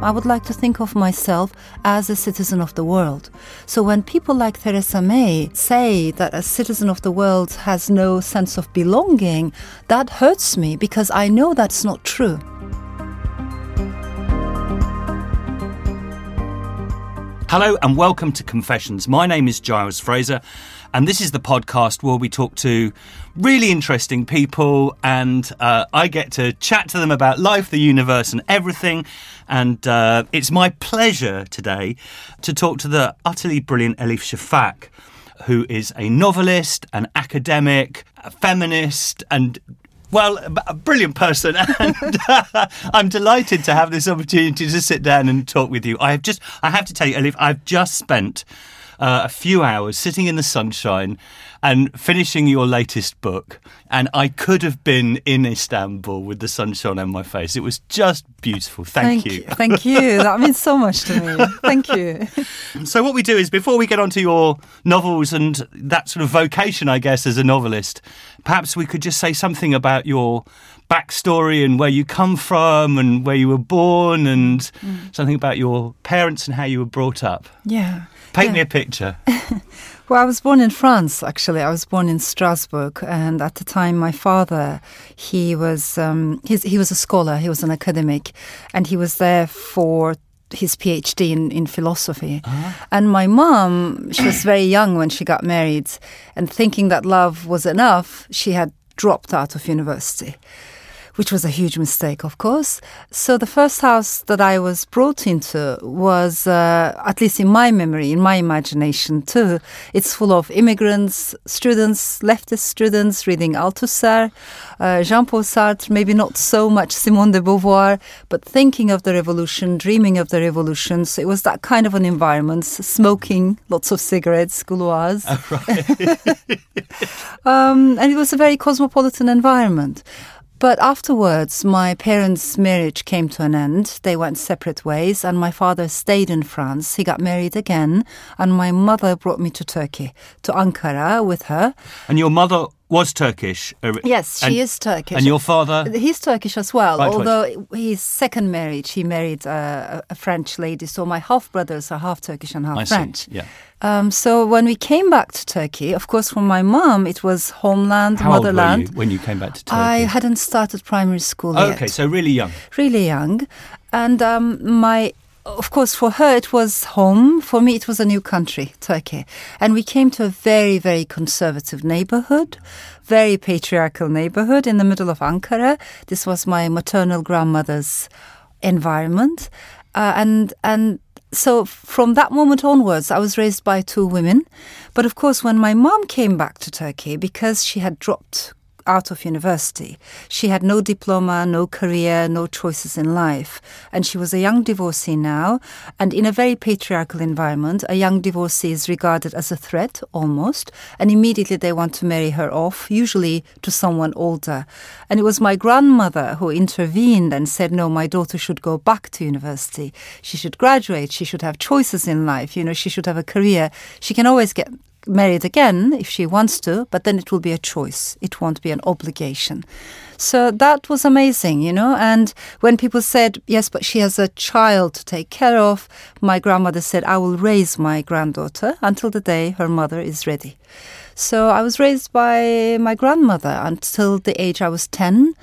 I would like to think of myself as a citizen of the world. So when people like Theresa May say that a citizen of the world has no sense of belonging, that hurts me because I know that's not true. Hello and welcome to Confessions. My name is Giles Fraser, and this is the podcast where we talk to really interesting people, and uh, I get to chat to them about life, the universe, and everything. And uh, it's my pleasure today to talk to the utterly brilliant Elif Shafak, who is a novelist, an academic, a feminist, and well, a brilliant person, and uh, I'm delighted to have this opportunity to sit down and talk with you. I have just, I have to tell you, Elif, I've just spent uh, a few hours sitting in the sunshine and finishing your latest book. And I could have been in Istanbul with the sunshine on my face. It was just beautiful. Thank, Thank you. Thank you. That means so much to me. Thank you. So, what we do is before we get onto your novels and that sort of vocation, I guess, as a novelist, perhaps we could just say something about your backstory and where you come from and where you were born and something about your parents and how you were brought up. Yeah. Paint Yeah. me a picture. Well, I was born in France, actually. I was born in Strasbourg, and at the time, my father, he was um, he was a scholar, he was an academic, and he was there for his PhD in, in philosophy. And my mom, she was very young when she got married, and thinking that love was enough, she had dropped out of university which was a huge mistake, of course. So the first house that I was brought into was, uh, at least in my memory, in my imagination too, it's full of immigrants, students, leftist students reading Althusser, uh, Jean-Paul Sartre, maybe not so much Simone de Beauvoir, but thinking of the revolution, dreaming of the revolution. So it was that kind of an environment, smoking lots of cigarettes, Gauloise. Um, and it was a very cosmopolitan environment. But afterwards, my parents' marriage came to an end. They went separate ways, and my father stayed in France. He got married again, and my mother brought me to Turkey, to Ankara with her. And your mother was Turkish. uh, Yes, she is Turkish. And your father? He's Turkish as well, Right, right. although his second marriage, he married uh, a French lady. So my half brothers are half Turkish and half I see. French. Yeah. Um, so when we came back to Turkey, of course, for my mom, it was homeland, How old were motherland. you when you came back to Turkey? I hadn't started primary school Oh, yet. okay, so really young. really young, and um, my. Of course, for her it was home. For me, it was a new country, Turkey. And we came to a very, very conservative neighborhood, very patriarchal neighborhood in the middle of Ankara. This was my maternal grandmother's environment. Uh, and, and so from that moment onwards, I was raised by two women. But of course, when my mom came back to Turkey, because she had dropped out of university. She had no diploma, no career, no choices in life. And she was a young divorcee now. And in a very patriarchal environment, a young divorcee is regarded as a threat almost. And immediately they want to marry her off, usually to someone older. And it was my grandmother who intervened and said, no, my daughter should go back to university. She should graduate. She should have choices in life. You know, she should have a career. She can always get married again if she wants to, but then it will be a choice. It won't be an obligation. So that was amazing, you know. And when people said, yes, but she has a child to take care of, my grandmother said, I will raise my granddaughter until the day her mother is ready. So I was raised by my grandmother until the age I was 10.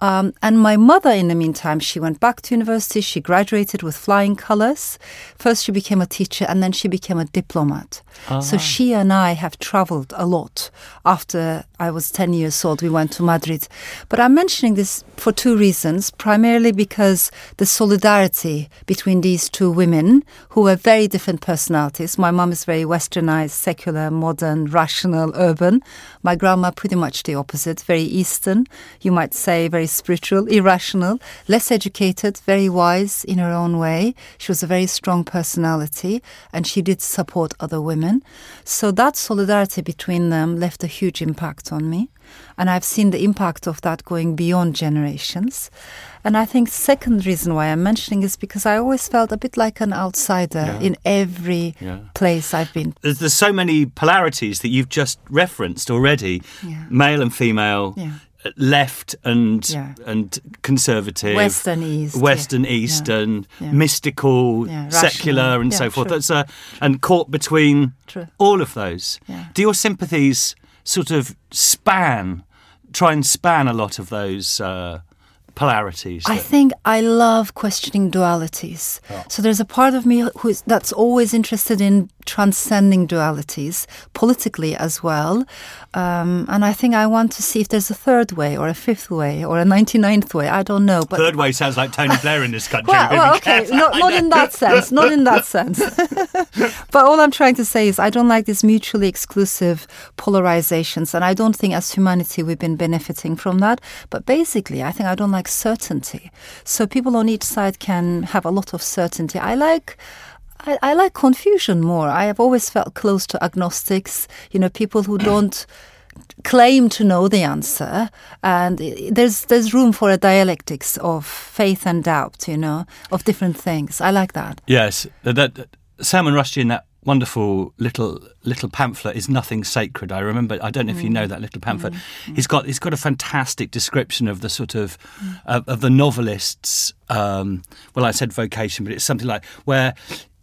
Um, and my mother, in the meantime, she went back to university. She graduated with flying colors. First, she became a teacher and then she became a diplomat. So she and I have traveled a lot. After I was 10 years old, we went to Madrid. But I'm mentioning this for two reasons. Primarily because the solidarity between these two women, who were very different personalities. My mom is very westernized, secular, modern, rational, urban. My grandma, pretty much the opposite, very Eastern, you might say, very spiritual, irrational, less educated, very wise in her own way. She was a very strong personality and she did support other women. So that solidarity between them left a huge impact on me. And I've seen the impact of that going beyond generations. And I think second reason why I'm mentioning is because I always felt a bit like an outsider Yeah. in every Yeah. place I've been. There's, there's so many polarities that you've just referenced already Yeah. male and female, left and and conservative, Western East, yeah. West and East, Yeah. and Yeah. mystical, secular, and so forth. true. That's a and caught between True. all of those. Do your sympathies sort of span, try and span a lot of those uh, polarities? I think I love questioning dualities. Oh. So there's a part of me who is that's always interested in transcending dualities politically as well. Um, and I think I want to see if there's a third way or a fifth way or a 99th way. I don't know. But Third way sounds like Tony Blair in this country. well, well, okay, not, not in that sense, not in that sense. but all I'm trying to say is I don't like these mutually exclusive polarizations, and I don't think as humanity we've been benefiting from that. But basically, I think I don't like certainty. So people on each side can have a lot of certainty. I like. I, I like confusion more. I have always felt close to agnostics, you know, people who don't claim to know the answer and there's there's room for a dialectics of faith and doubt you know of different things i like that Yes, that, that Salman Rushdie in that wonderful little little pamphlet is nothing sacred. I remember. I don't know if you know mm. that little pamphlet. Mm. Mm. He's got he's got a fantastic description of the sort of of, of the novelists. Um, well, I said vocation, but it's something like where.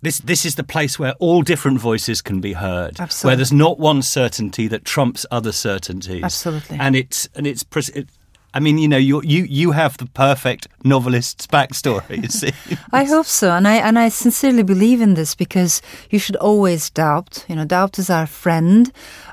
This, this is the place where all different voices can be heard. Where there's not one certainty that trumps other certainties. Absolutely. And it's and it's. It, I mean, you know, you you you have the perfect novelist's backstory. I hope so and i and i sincerely believe in this because you should always doubt you know doubt is our friend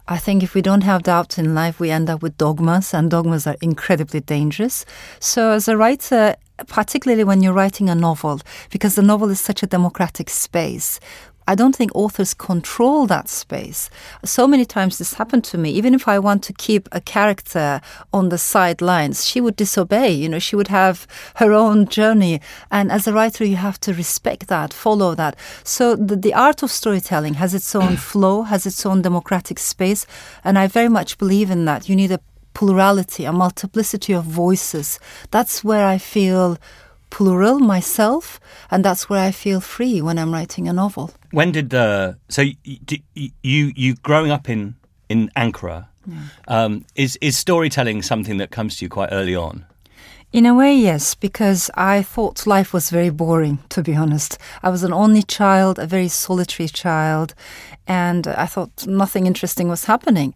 i think if we don't have doubt in life we end up with dogmas and dogmas are incredibly dangerous so as a writer particularly when you're writing a novel because the novel is such a democratic space I don't think authors control that space. So many times this happened to me. Even if I want to keep a character on the sidelines, she would disobey. You know, she would have her own journey. And as a writer, you have to respect that, follow that. So the, the art of storytelling has its own flow, has its own democratic space. And I very much believe in that. You need a plurality, a multiplicity of voices. That's where I feel plural myself, and that's where I feel free when I'm writing a novel. When did the so y- d- y- you you growing up in in Ankara? Um, is is storytelling something that comes to you quite early on? In a way, yes, because I thought life was very boring, to be honest. I was an only child, a very solitary child, and I thought nothing interesting was happening.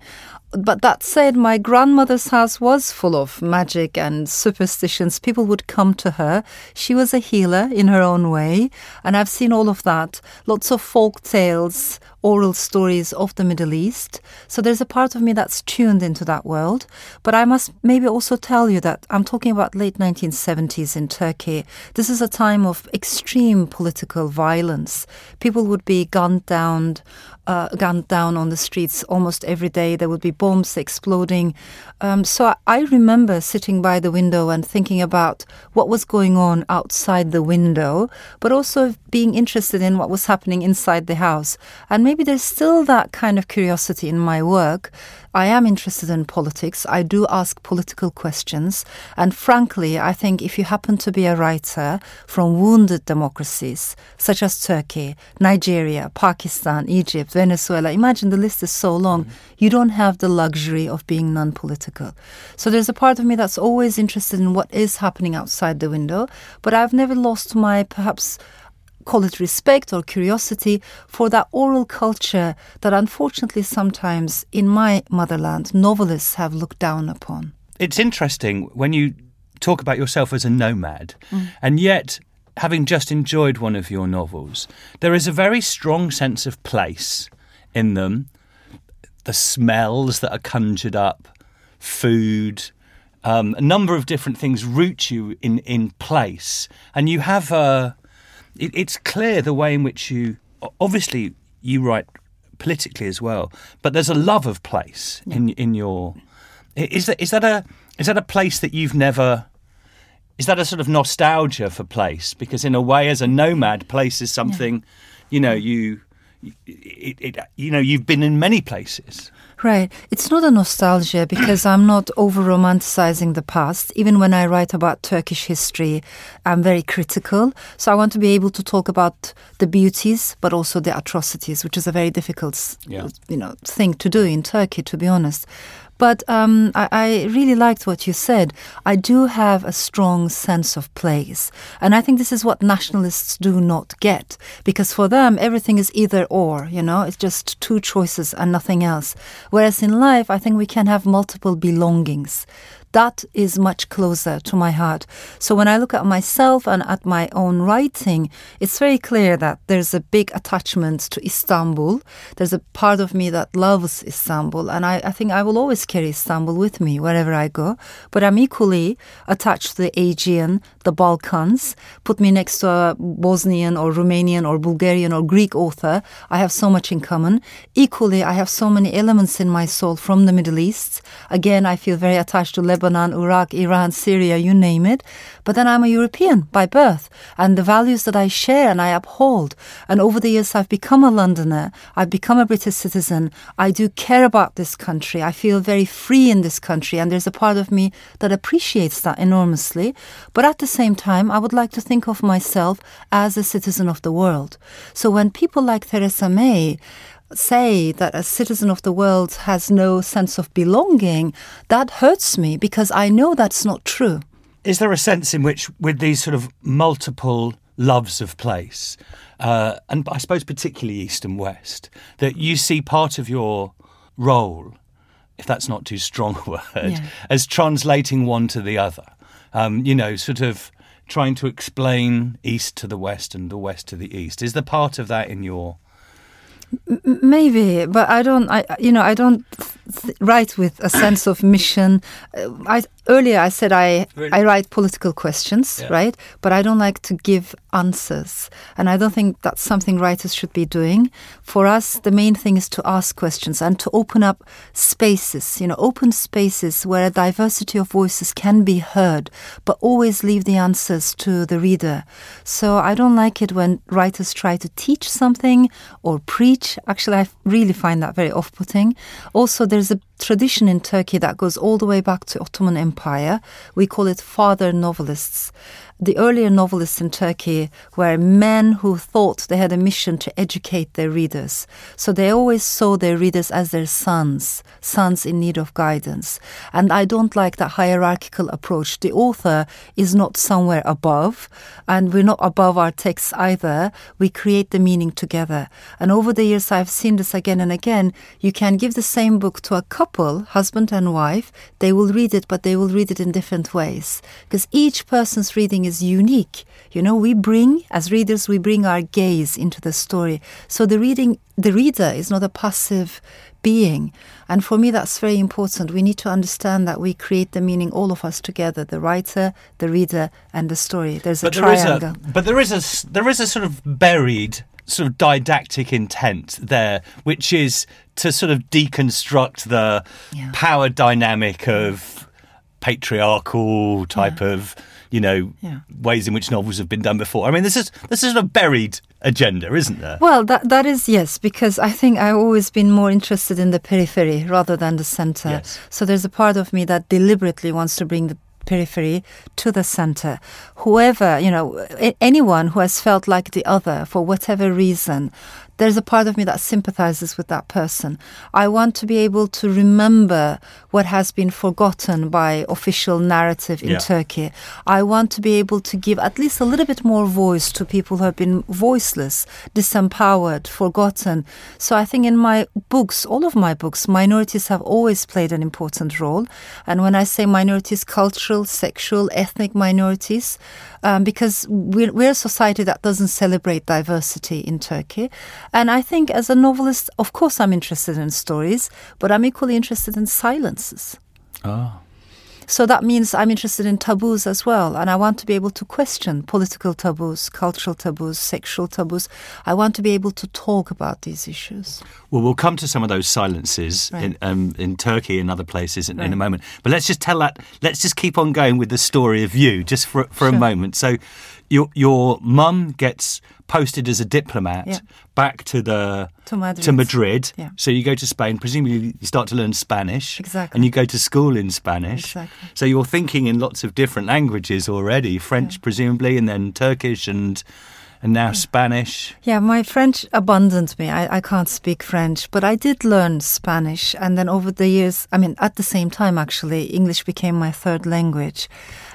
But that said, my grandmother's house was full of magic and superstitions. People would come to her. She was a healer in her own way, and I've seen all of that. Lots of folk tales, oral stories of the Middle East. So there's a part of me that's tuned into that world. But I must maybe also tell you that I'm talking about late 1970s in Turkey. This is a time of extreme political violence. People would be gunned down, uh, gunned down on the streets almost every day. There would be bombs exploding. Um, so I, I remember sitting by the window and thinking about what was going on outside the window, but also being interested in what was happening inside the house. And maybe there's still that kind of curiosity in my work. I am interested in politics. I do ask political questions. And frankly, I think if you happen to be a writer from wounded democracies such as Turkey, Nigeria, Pakistan, Egypt, Venezuela, imagine the list is so long, mm-hmm. you don't have the luxury of being non political. So there's a part of me that's always interested in what is happening outside the window, but I've never lost my perhaps call it respect or curiosity for that oral culture that unfortunately sometimes in my motherland novelists have looked down upon. It's interesting when you talk about yourself as a nomad, and yet having just enjoyed one of your novels, there is a very strong sense of place in them. The smells that are conjured up, food, um, a number of different things root you in, in place, and you have a. It, it's clear the way in which you obviously you write politically as well, but there's a love of place in in your. Is that is that a is that a place that you've never? Is that a sort of nostalgia for place? Because in a way, as a nomad, place is something, you know, you. It, it, you know, you've been in many places. Right. It's not a nostalgia because I'm not over romanticizing the past. Even when I write about Turkish history, I'm very critical. So I want to be able to talk about the beauties, but also the atrocities, which is a very difficult, Yeah. you know, thing to do in Turkey, to be honest. But um, I, I really liked what you said. I do have a strong sense of place. And I think this is what nationalists do not get. Because for them, everything is either or, you know, it's just two choices and nothing else. Whereas in life, I think we can have multiple belongings. That is much closer to my heart. So when I look at myself and at my own writing, it's very clear that there's a big attachment to Istanbul. There's a part of me that loves Istanbul, and I, I think I will always carry Istanbul with me wherever I go. But I'm equally attached to the Aegean, the Balkans. Put me next to a Bosnian or Romanian or Bulgarian or Greek author. I have so much in common. Equally, I have so many elements in my soul from the Middle East. Again, I feel very attached to Lebanon, Iraq, Iran, Syria, you name it. But then I'm a European by birth, and the values that I share and I uphold. And over the years, I've become a Londoner. I've become a British citizen. I do care about this country. I feel very free in this country, and there's a part of me that appreciates that enormously. But at the same time, I would like to think of myself as a citizen of the world. So when people like Theresa May say that a citizen of the world has no sense of belonging, that hurts me because I know that's not true. Is there a sense in which, with these sort of multiple loves of place, uh, and I suppose particularly East and West, that you see part of your role, if that's not too strong a word, Yeah. as translating one to the other? Um, you know, sort of trying to explain East to the West and the West to the East. Is there part of that in your Maybe, but I don't. I you know I don't th- write with a sense of mission. Uh, I earlier I said I Really? I write political questions, Yeah. right? But I don't like to give answers, and I don't think that's something writers should be doing. For us, the main thing is to ask questions and to open up spaces. You know, open spaces where a diversity of voices can be heard, but always leave the answers to the reader. So I don't like it when writers try to teach something or preach. Actually, I really find that very off putting. Also, there's a tradition in Turkey that goes all the way back to Ottoman Empire. We call it father novelists. The earlier novelists in Turkey were men who thought they had a mission to educate their readers. So they always saw their readers as their sons, sons in need of guidance. And I don't like that hierarchical approach. The author is not somewhere above, and we're not above our texts either. We create the meaning together. And over the years, I've seen this again and again. You can give the same book to a couple, husband and wife. They will read it, but they will read it in different ways because each person's reading is unique. You know, we bring, as readers, we bring our gaze into the story. So the reading, the reader is not a passive being. And for me, that's very important. We need to understand that we create the meaning, all of us together the writer, the reader, and the story. There's a but there is triangle. a but there is a there is a sort of buried sort of didactic intent there, which is to sort of deconstruct the Yeah. power dynamic of patriarchal type of you know Yeah. ways in which novels have been done before. I mean, this is this is a buried agenda, isn't there? Well, that that is yes, because I think I've always been more interested in the periphery rather than the center. Yes. So there's a part of me that deliberately wants to bring the periphery to the center. Whoever, you know, anyone who has felt like the other for whatever reason, there's a part of me that sympathizes with that person. I want to be able to remember what has been forgotten by official narrative in Yeah. Turkey. I want to be able to give at least a little bit more voice to people who have been voiceless, disempowered, forgotten. So I think in my books, all of my books, minorities have always played an important role. And when I say minorities, cultural, sexual, ethnic minorities, um, because we're, we're a society that doesn't celebrate diversity in Turkey. And I think as a novelist, of course, I'm interested in stories, but I'm equally interested in silences. Oh. So that means I'm interested in taboos as well. And I want to be able to question political taboos, cultural taboos, sexual taboos. I want to be able to talk about these issues. Well, we'll come to some of those silences Right. in, um, in Turkey and other places in, in a moment. But let's just tell that. Let's just keep on going with the story of you, just for for a moment. So, your your mum gets posted as a diplomat Yeah. back to the To Madrid. to Madrid. Yeah. So you go to Spain. Presumably, you start to learn Spanish. Exactly. And you go to school in Spanish. Exactly. So you're thinking in lots of different languages already. French, presumably, and then Turkish, and and now Spanish. Yeah, my French abandoned me. I, I can't speak French, but I did learn Spanish. And then over the years, I mean, at the same time, actually, English became my third language.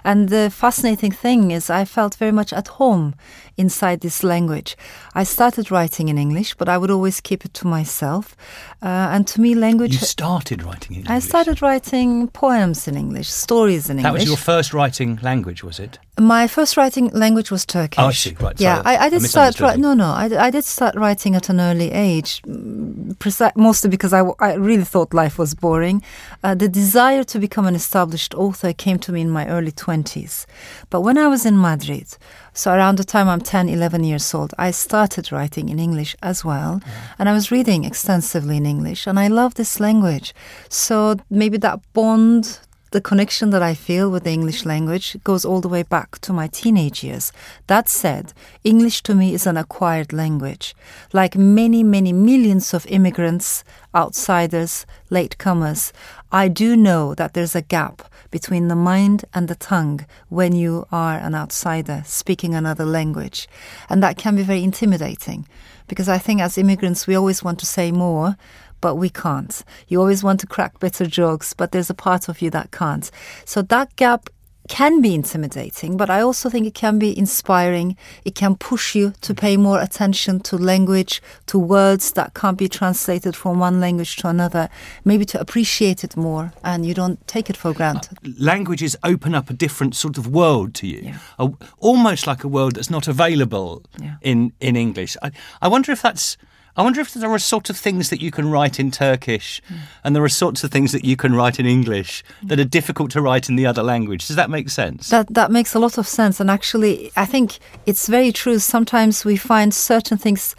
And the fascinating thing is, I felt very much at home inside this language. I started writing in English, but I would always keep it to myself. Uh, and to me, language. You started writing in English? I started writing poems in English, stories in That English. That was your first writing language, was it? My first writing language was Turkish. Oh, I see. Right, Yeah, sorry, I, I I did start. misunderstood Ri- no, no, I, I did start writing at an early age, mm, preci- mostly because I really thought life was boring. Uh, the desire to become an established author came to me in my early twenties, but when I was in Madrid, so around the time I'm 10, 11 years old, I started writing in English as well, mm-hmm. and I was reading extensively in English, and I love this language. So maybe that bond the connection that I feel with the English language goes all the way back to my teenage years. That said, English to me is an acquired language. Like many, many millions of immigrants, outsiders, latecomers, I do know that there's a gap between the mind and the tongue when you are an outsider speaking another language. And that can be very intimidating because I think as immigrants, we always want to say more, but we can't. You always want to crack better jokes, but there's a part of you that can't. So that gap can be intimidating, but I also think it can be inspiring. It can push you to pay more attention to language, to words that can't be translated from one language to another, maybe to appreciate it more and you don't take it for granted. Uh, languages open up a different sort of world to you, Yeah. A- almost like a world that's not available Yeah. in, in English. I, I wonder if that's. I wonder if there are sort of things that you can write in Turkish, Hmm. and there are sorts of things that you can write in English that are difficult to write in the other language. Does that make sense? That that makes a lot of sense, and actually, I think it's very true. Sometimes we find certain things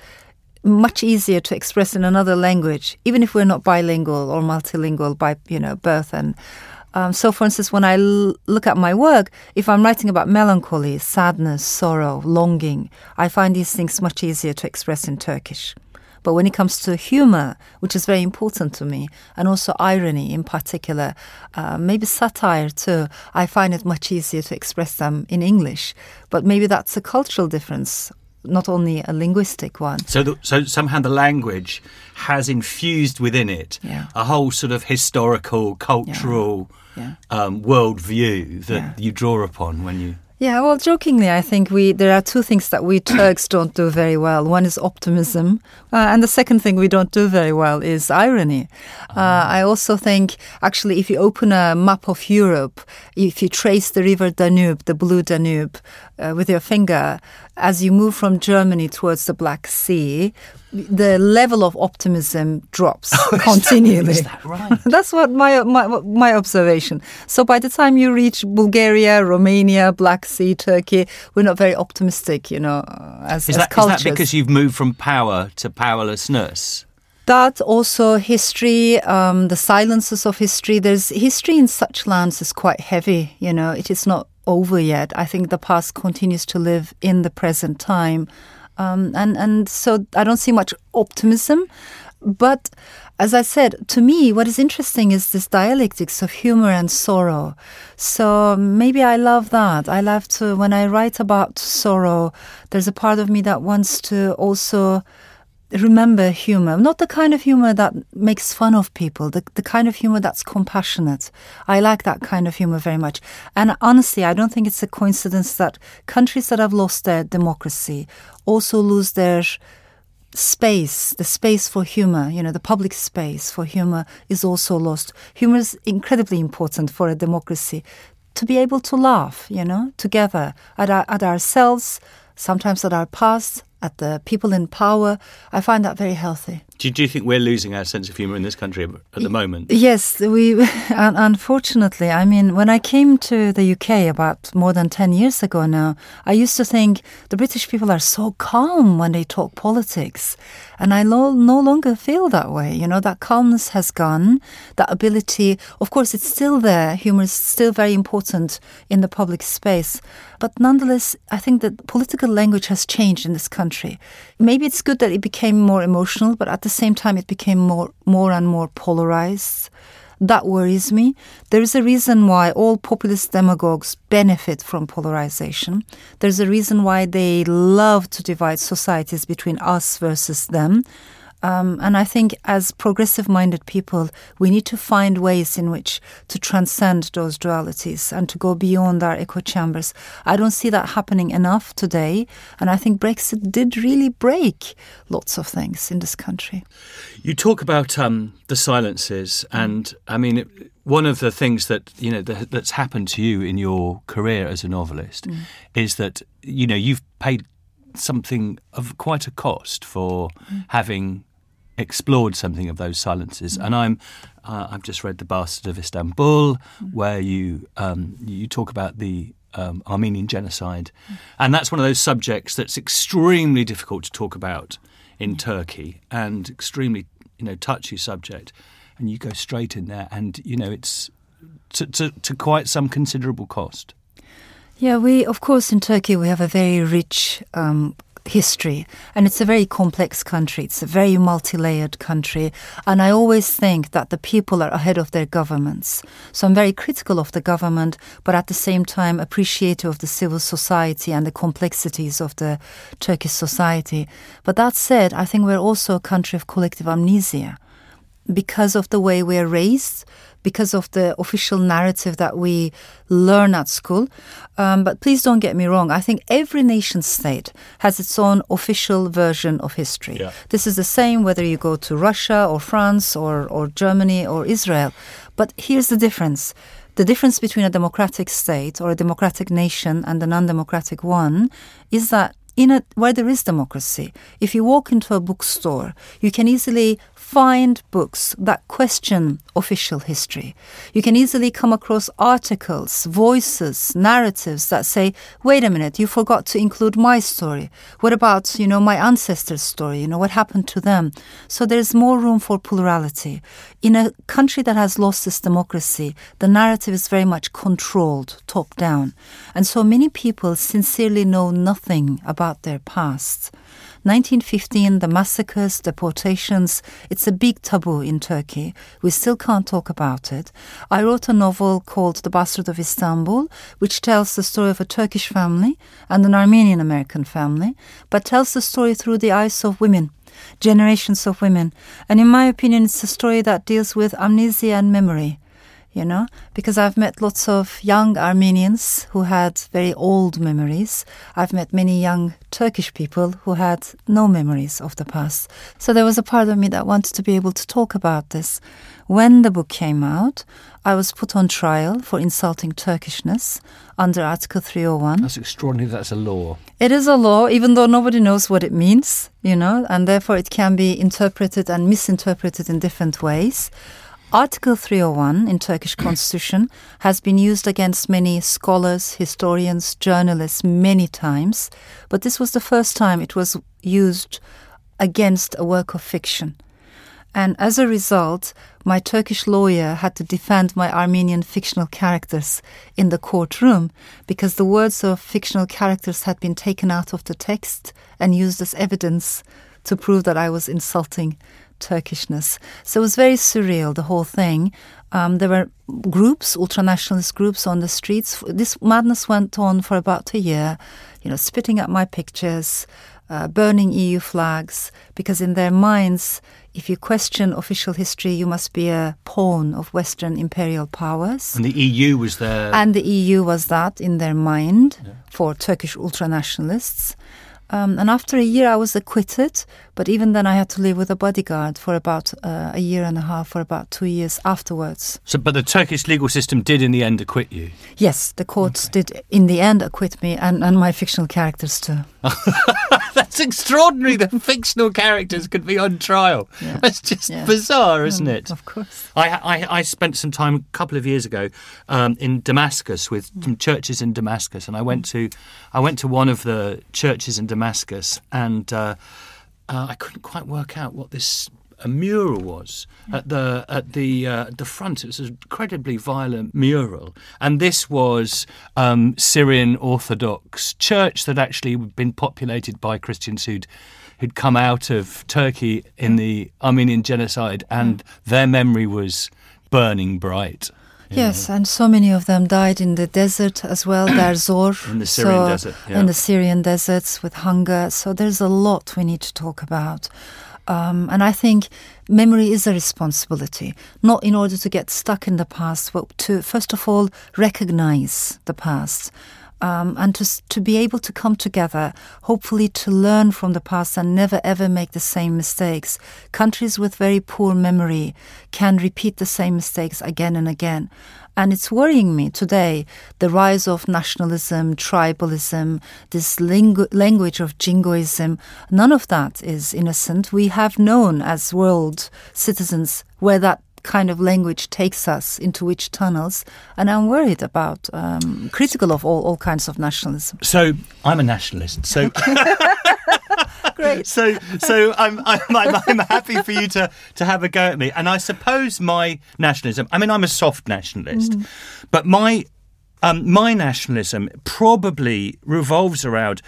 much easier to express in another language, even if we're not bilingual or multilingual by you know birth. And um, so, for instance, when I l- look at my work, if I'm writing about melancholy, sadness, sorrow, longing, I find these things much easier to express in Turkish. But when it comes to humor, which is very important to me, and also irony in particular, uh, maybe satire too, I find it much easier to express them in English. But maybe that's a cultural difference, not only a linguistic one. So, the, so somehow the language has infused within it Yeah. a whole sort of historical, cultural Yeah. Um, worldview that Yeah. you draw upon when you. Yeah, well, jokingly, I think we there are two things that we Turks don't do very well. One is optimism, uh, and the second thing we don't do very well is irony. Uh, I also think, actually, if you open a map of Europe, if you trace the river Danube, the blue Danube, uh, with your finger, as you move from Germany towards the Black Sea, the level of optimism drops continually. Is that right? That's what my, my my observation. So by the time you reach Bulgaria, Romania, Black Sea, Turkey, we're not very optimistic, you know, as, Is as that, is cultures. that because you've moved from power to powerlessness? That also history, um, the silences of history. There's history in such lands is quite heavy. You know, it is not over yet. I think the past continues to live in the present time, um, and and so I don't see much optimism. But as I said, to me, what is interesting is this dialectics of humor and sorrow. So maybe I love that. I love to when I write about sorrow. There's a part of me that wants to also remember humor, not the kind of humor that makes fun of people, the, the kind of humor that's compassionate. I like that kind of humor very much. And honestly, I don't think it's a coincidence that countries that have lost their democracy also lose their space, the space for humor, you know, the public space for humor is also lost. Humor is incredibly important for a democracy to be able to laugh, you know, together at, our, at ourselves, sometimes at our past, at the people in power. I find that very healthy. Do, do you think we're losing our sense of humour in this country at the moment? Yes, we. Unfortunately, I mean, when I came to the UK about more than ten years ago now, I used to think the British people are so calm when they talk politics, and I no, no longer feel that way. You know, that calmness has gone. That ability, of course, it's still there. Humor is still very important in the public space, but nonetheless, I think that political language has changed in this country. Maybe it's good that it became more emotional, but at the same time, it became more, more and more polarized. That worries me. There is a reason why all populist demagogues benefit from polarization. There's a reason why they love to divide societies between us versus them. Um, and I think as progressive minded people, we need to find ways in which to transcend those dualities and to go beyond our echo chambers. I don't see that happening enough today. And I think Brexit did really break lots of things in this country. You talk about um, the silences, and I mean, one of the things that you know that, that's happened to you in your career as a novelist mm. is that you know you've paid something of quite a cost for mm. having explored something of those silences. And I'm, uh, I've just read The Bastard of Istanbul, where you um, you talk about the um, Armenian genocide, and that's one of those subjects that's extremely difficult to talk about in Turkey and extremely you know touchy subject. And you go straight in there, and you know it's to, to, to quite some considerable cost. Yeah, we of course in Turkey we have a very rich um, history. And it's a very complex country. It's a very multi-layered country. And i always think that the people are ahead of their governments. So i'm very critical of the government but at the same time appreciative of the civil society and the complexities of the turkish society. But that said i think we're also a country of collective amnesia. Because of the way we're raised because of the official narrative that we learn at school. Um, but please don't get me wrong. I think every nation state has its own official version of history. Yeah. This is the same whether you go to Russia or France or, or Germany or Israel. But here's the difference. The difference between a democratic state or a democratic nation and a non democratic one is that in a, where there is democracy, if you walk into a bookstore, you can easily find books that question official history. You can easily come across articles, voices, narratives that say, wait a minute, you forgot to include my story. What about, you know, my ancestors' story? You know, what happened to them? So there's more room for plurality. In a country that has lost its democracy, the narrative is very much controlled, top down. And so many people sincerely know nothing about their past. 1915, the massacres, deportations, it's a big taboo in Turkey. We still can't talk about it. I wrote a novel called The Bastard of Istanbul, which tells the story of a Turkish family and an Armenian American family, but tells the story through the eyes of women generations of women. And in my opinion, it's a story that deals with amnesia and memory you know, because I've met lots of young Armenians who had very old memories. I've met many young Turkish people who had no memories of the past. So there was a part of me that wanted to be able to talk about this. When the book came out, I was put on trial for insulting Turkishness under Article 301. That's extraordinary. That's a law. It is a law, even though nobody knows what it means, you know, and therefore it can be interpreted and misinterpreted in different ways. Article 301 in Turkish constitution has been used against many scholars, historians, journalists many times, but this was the first time it was used against a work of fiction. And as a result, my Turkish lawyer had to defend my Armenian fictional characters in the courtroom because the words of fictional characters had been taken out of the text and used as evidence to prove that I was insulting Turkishness. So it was very surreal, the whole thing. Um, there were groups, ultranationalist groups on the streets. This madness went on for about a year, you know, spitting at my pictures, uh, burning EU flags, because in their minds, if you question official history, you must be a pawn of Western imperial powers. And the EU was there. And the EU was that in their mind yeah. for Turkish ultranationalists. Um, and after a year, I was acquitted. But even then, I had to live with a bodyguard for about uh, a year and a half, for about two years afterwards. So, but the Turkish legal system did, in the end, acquit you. Yes, the courts did, in the end, acquit me and, and my fictional characters too. That's extraordinary that fictional characters could be on trial. Yeah. That's just Yeah. bizarre, isn't Mm, it? Of course. I, I, I spent some time a couple of years ago um, in Damascus with some churches in Damascus, and I went to I went to one of the churches in Damascus, and uh, uh, I couldn't quite work out what this a mural was at the at the uh, the front. It was an incredibly violent mural, and this was um, Syrian Orthodox church that actually had been populated by Christians who'd who'd come out of Turkey in the Armenian genocide, and their memory was burning bright. Yes, and so many of them died in the desert as well, Dar Zor. In the Syrian so- desert, yeah. In the Syrian deserts with hunger. So there's a lot we need to talk about. Um, and I think memory is a responsibility, not in order to get stuck in the past, but to, first of all, recognize the past. Um, and to, to be able to come together, hopefully to learn from the past and never ever make the same mistakes. Countries with very poor memory can repeat the same mistakes again and again. And it's worrying me today the rise of nationalism, tribalism, this lingu- language of jingoism. None of that is innocent. We have known as world citizens where that kind of language takes us into which tunnels. And I'm worried about, um, critical of all, all kinds of nationalism. So I'm a nationalist. So Great. so so I'm, I'm I'm I'm happy for you to to have a go at me. And I suppose my nationalism. I mean, I'm a soft nationalist, but my um, my nationalism probably revolves around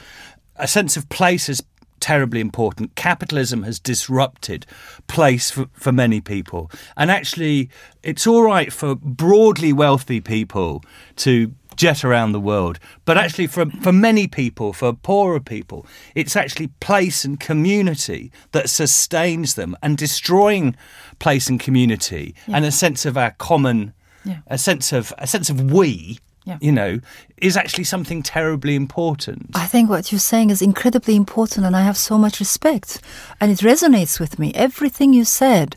a sense of place as terribly important. Capitalism has disrupted place for, for many people, and actually, it's all right for broadly wealthy people to jet around the world, but actually, for for many people, for poorer people, it's actually place and community that sustains them, and destroying place and community and a sense of our common, Yeah. a sense of a sense of we. Yeah. You know, is actually something terribly important. I think what you're saying is incredibly important, and I have so much respect. And it resonates with me. Everything you said.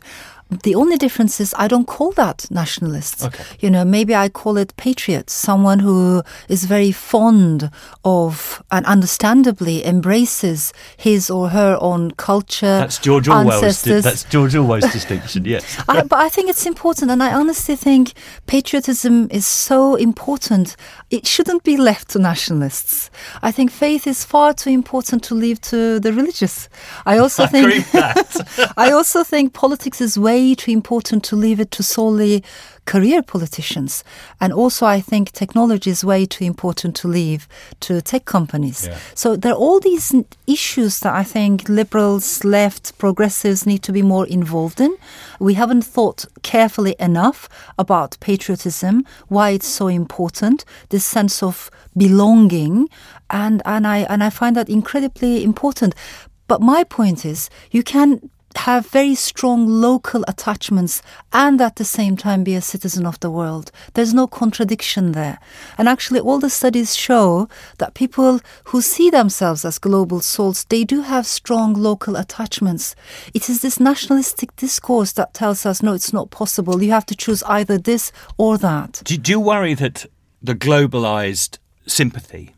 The only difference is I don't call that nationalists. Okay. You know, maybe I call it patriots, someone who is very fond of and understandably embraces his or her own culture. That's George Orwell's. ancestors. That's George Orwell's distinction. Yes. I, but I think it's important, and I honestly think patriotism is so important. It shouldn't be left to nationalists. I think faith is far too important to leave to the religious. I also I think agree with that. I also think politics is way too important to leave it to solely career politicians. And also, I think technology is way too important to leave to tech companies. Yeah. So there are all these issues that I think liberals, left, progressives need to be more involved in. We haven't thought carefully enough about patriotism, why it's so important, this sense of belonging, and, and I and I find that incredibly important. But my point is, you can have very strong local attachments and at the same time be a citizen of the world. There's no contradiction there. And actually, all the studies show that people who see themselves as global souls, they do have strong local attachments. It is this nationalistic discourse that tells us, no, it's not possible. You have to choose either this or that. Do, do you worry that the globalized sympathy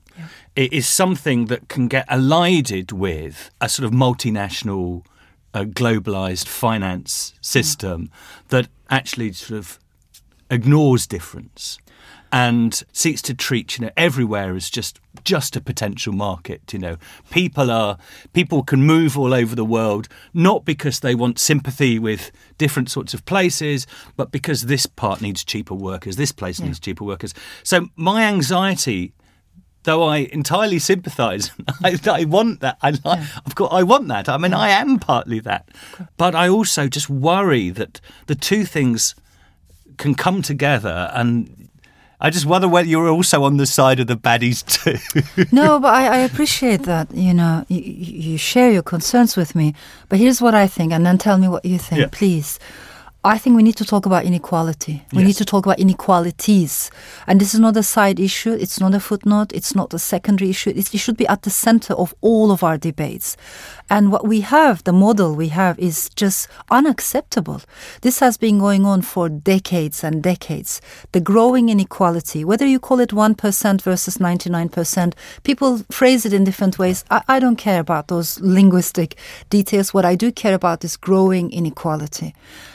i- is something that can get elided with a sort of multinational, uh, globalized finance system that actually sort of ignores difference and seeks to treat you know everywhere as just just a potential market you know. People are people can move all over the world not because they want sympathy with different sorts of places but because this part needs cheaper workers this place needs cheaper workers. So my anxiety though I entirely sympathise, I, I want that. I like, of course, I want that. I mean, I am partly that, but I also just worry that the two things can come together, and I just wonder whether you're also on the side of the baddies too. no, but I, I appreciate that. You know, you, you you share your concerns with me. But here's what I think, and then tell me what you think, Yeah. please. I think we need to talk about inequality. We Yes. need to talk about inequalities. And this is not a side issue. It's not a footnote. It's not a secondary issue. It's, it should be at the center of all of our debates. And what we have, the model we have, is just unacceptable. This has been going on for decades and decades. The growing inequality, whether you call it 1% versus 99%, people phrase it in different ways. I, I don't care about those linguistic details. What I do care about is growing inequality.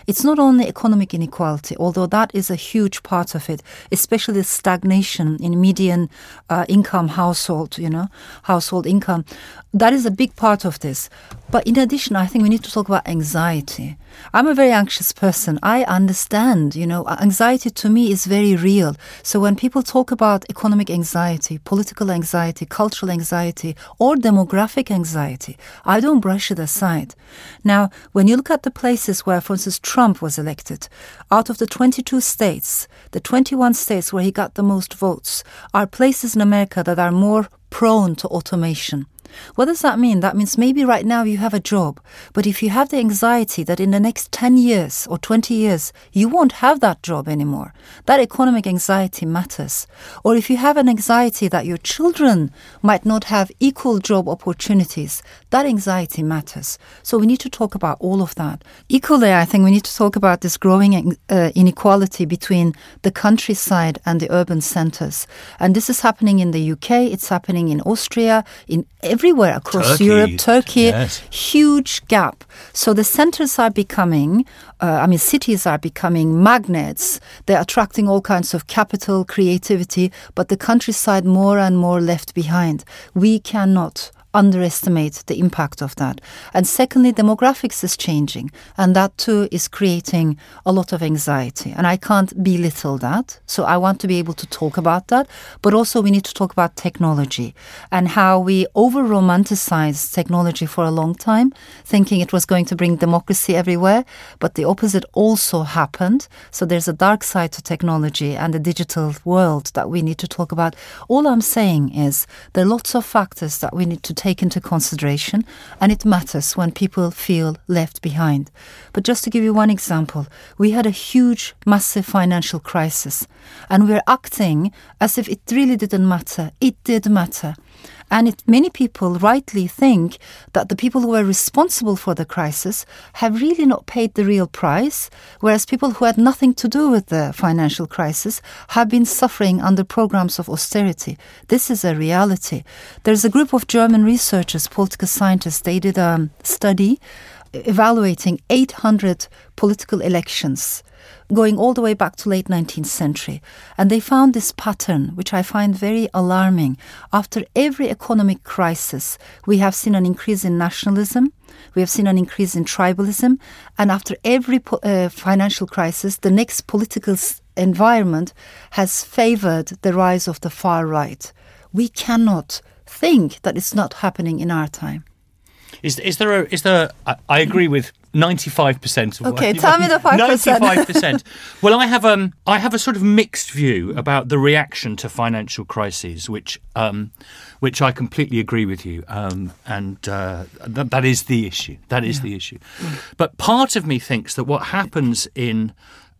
It's not only economic inequality, although that is a huge part of it, especially the stagnation in median uh, income household, you know, household income. That is a big part of this. But in addition, I think we need to talk about anxiety. I'm a very anxious person. I understand, you know, anxiety to me is very real. So when people talk about economic anxiety, political anxiety, cultural anxiety, or demographic anxiety, I don't brush it aside. Now, when you look at the places where, for instance, Trump was elected, out of the 22 states, the 21 states where he got the most votes are places in America that are more prone to automation. What does that mean? That means maybe right now you have a job, but if you have the anxiety that in the next 10 years or 20 years you won't have that job anymore, that economic anxiety matters. Or if you have an anxiety that your children might not have equal job opportunities, that anxiety matters. So we need to talk about all of that. Equally, I think we need to talk about this growing uh, inequality between the countryside and the urban centers. And this is happening in the UK, it's happening in Austria, in everywhere across Turkey, Europe, Turkey, yes. huge gap. So the centers are becoming, uh, I mean, cities are becoming magnets. They're attracting all kinds of capital, creativity, but the countryside more and more left behind. We cannot underestimate the impact of that. And secondly, demographics is changing, and that too is creating a lot of anxiety. And I can't belittle that. So I want to be able to talk about that. But also, we need to talk about technology and how we over romanticized technology for a long time, thinking it was going to bring democracy everywhere. But the opposite also happened. So there's a dark side to technology and the digital world that we need to talk about. All I'm saying is there are lots of factors that we need to take into consideration, and it matters when people feel left behind. But just to give you one example, we had a huge, massive financial crisis, and we're acting as if it really didn't matter. It did matter. And it, many people rightly think that the people who were responsible for the crisis have really not paid the real price, whereas people who had nothing to do with the financial crisis have been suffering under programs of austerity. This is a reality. There's a group of German researchers, political scientists, they did a study evaluating 800 political elections going all the way back to late 19th century. And they found this pattern which i find very alarming. After every economic crisis we have seen an increase in nationalism we have seen an increase in tribalism and after every po- uh, financial crisis the next political s- environment has favored the rise of the far right. We cannot think that it's not happening in our time Is is there a is there? I, I agree with ninety five percent of. Okay, what- tell me the 5%. Ninety-five percent. Well, I have um I have a sort of mixed view about the reaction to financial crises, which um which I completely agree with you. Um and uh, that, that is the issue. That is the issue. But part of me thinks that what happens in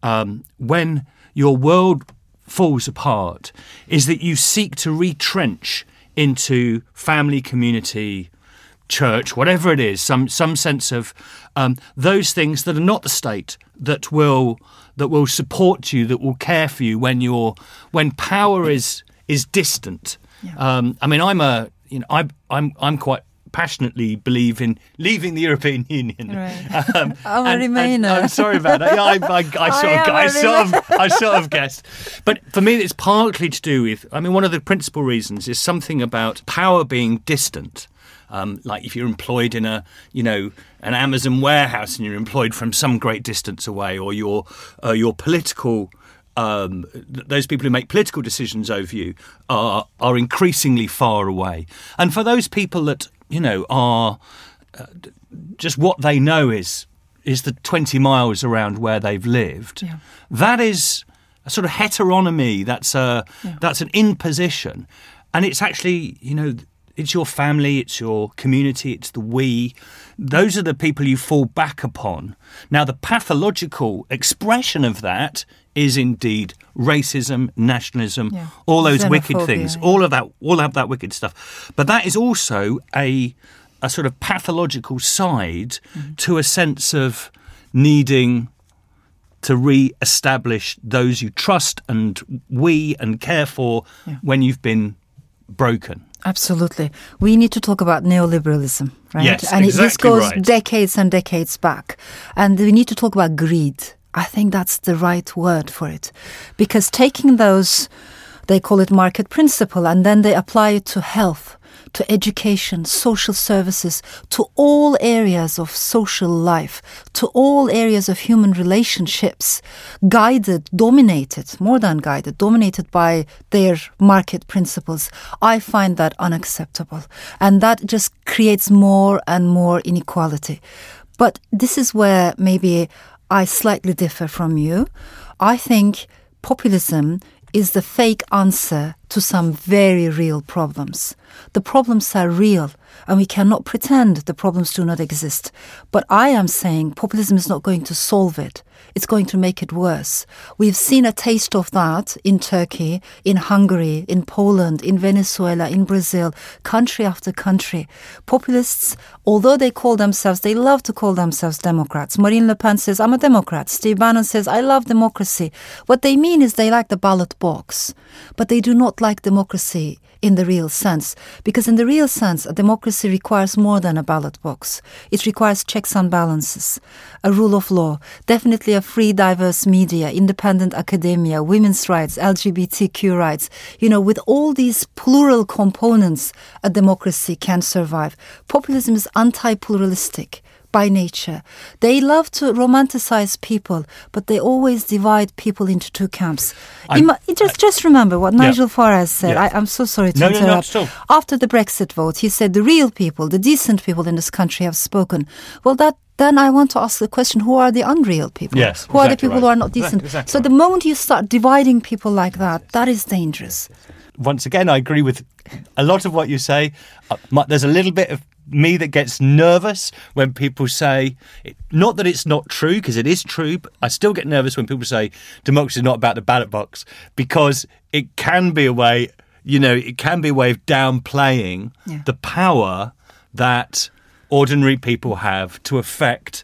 um when your world falls apart is that you seek to retrench into family community church, whatever it is, some some sense of um, those things that are not the state that will that will support you, that will care for you when you're when power is is distant. Um, I mean, I'm a you know I I'm I'm quite passionately believe in leaving the European Union. Right. Um, I'm a and- and Remainer. I'm sorry about that. Yeah, I, I, I, sort I of, I a sort of, I sort of guessed. But for me, it's partly to do with. I mean, one of the principal reasons is something about power being distant. Um, like if you're employed in a, you know, an Amazon warehouse and you're employed from some great distance away, or your uh, your political um, th- those people who make political decisions over you are are increasingly far away. And for those people that you know are uh, just what they know is is the 20 miles around where they've lived. Yeah. That is a sort of heteronomy. That's a Yeah. that's an imposition, and it's actually you know it's your family, it's your community, it's the we. Those are the people you fall back upon. Now, the pathological expression of that is indeed racism, nationalism, Yeah. all those wicked things, yeah. all of that, all of that wicked stuff. But that is also a a sort of pathological side Mm-hmm. to a sense of needing to re-establish those you trust and we and care for Yeah. when you've been broken. Absolutely. We need to talk about neoliberalism, right? Yes, and it, this goes right. decades and decades back. And we need to talk about greed. I think that's the right word for it. Because taking those, they call it market principle, and then they apply it to health, to education, social services, to all areas of social life, to all areas of human relationships, guided, dominated, more than guided, dominated by their market principles. I find that unacceptable. And that just creates more and more inequality. But this is where maybe I slightly differ from you. I think populism is the fake answer to some very real problems. The problems are real, and we cannot pretend the problems do not exist. But I am saying populism is not going to solve it. It's going to make it worse. We've seen a taste of that in Turkey, in Hungary, in Poland, in Venezuela, in Brazil, country after country. Populists, although they call themselves, they love to call themselves Democrats. Marine Le Pen says, I'm a Democrat. Steve Bannon says, I love democracy. What they mean is they like the ballot box, but they do not like democracy in the real sense. Because in the real sense, a democracy requires more than a ballot box. It requires checks and balances, a rule of law, definitely a free, diverse media, independent academia, women's rights, LGBTQ rights. You know, with all these plural components, a democracy can survive. Populism is anti-pluralistic by nature. They love to romanticize people, but they always divide people into two camps. Ima- just, just remember what Nigel Farage said. Yeah. I, I'm so sorry to No, no, interrupt. all. After the Brexit vote, he said the real people, the decent people in this country have spoken. Well, that then I want to ask the question: Who are the unreal people? Yes, who are the exactly people who are not Exactly- decent? exactly so right. the moment you start dividing people like that, that is dangerous. once again, I agree with a lot of what you say. Uh, my, there's a little bit of me that gets nervous when people say, not that it's not true, because it is true, but I still get nervous when people say democracy is not about the ballot box, because it can be a way, you know, it can be a way of downplaying Yeah. the power that ordinary people have to affect.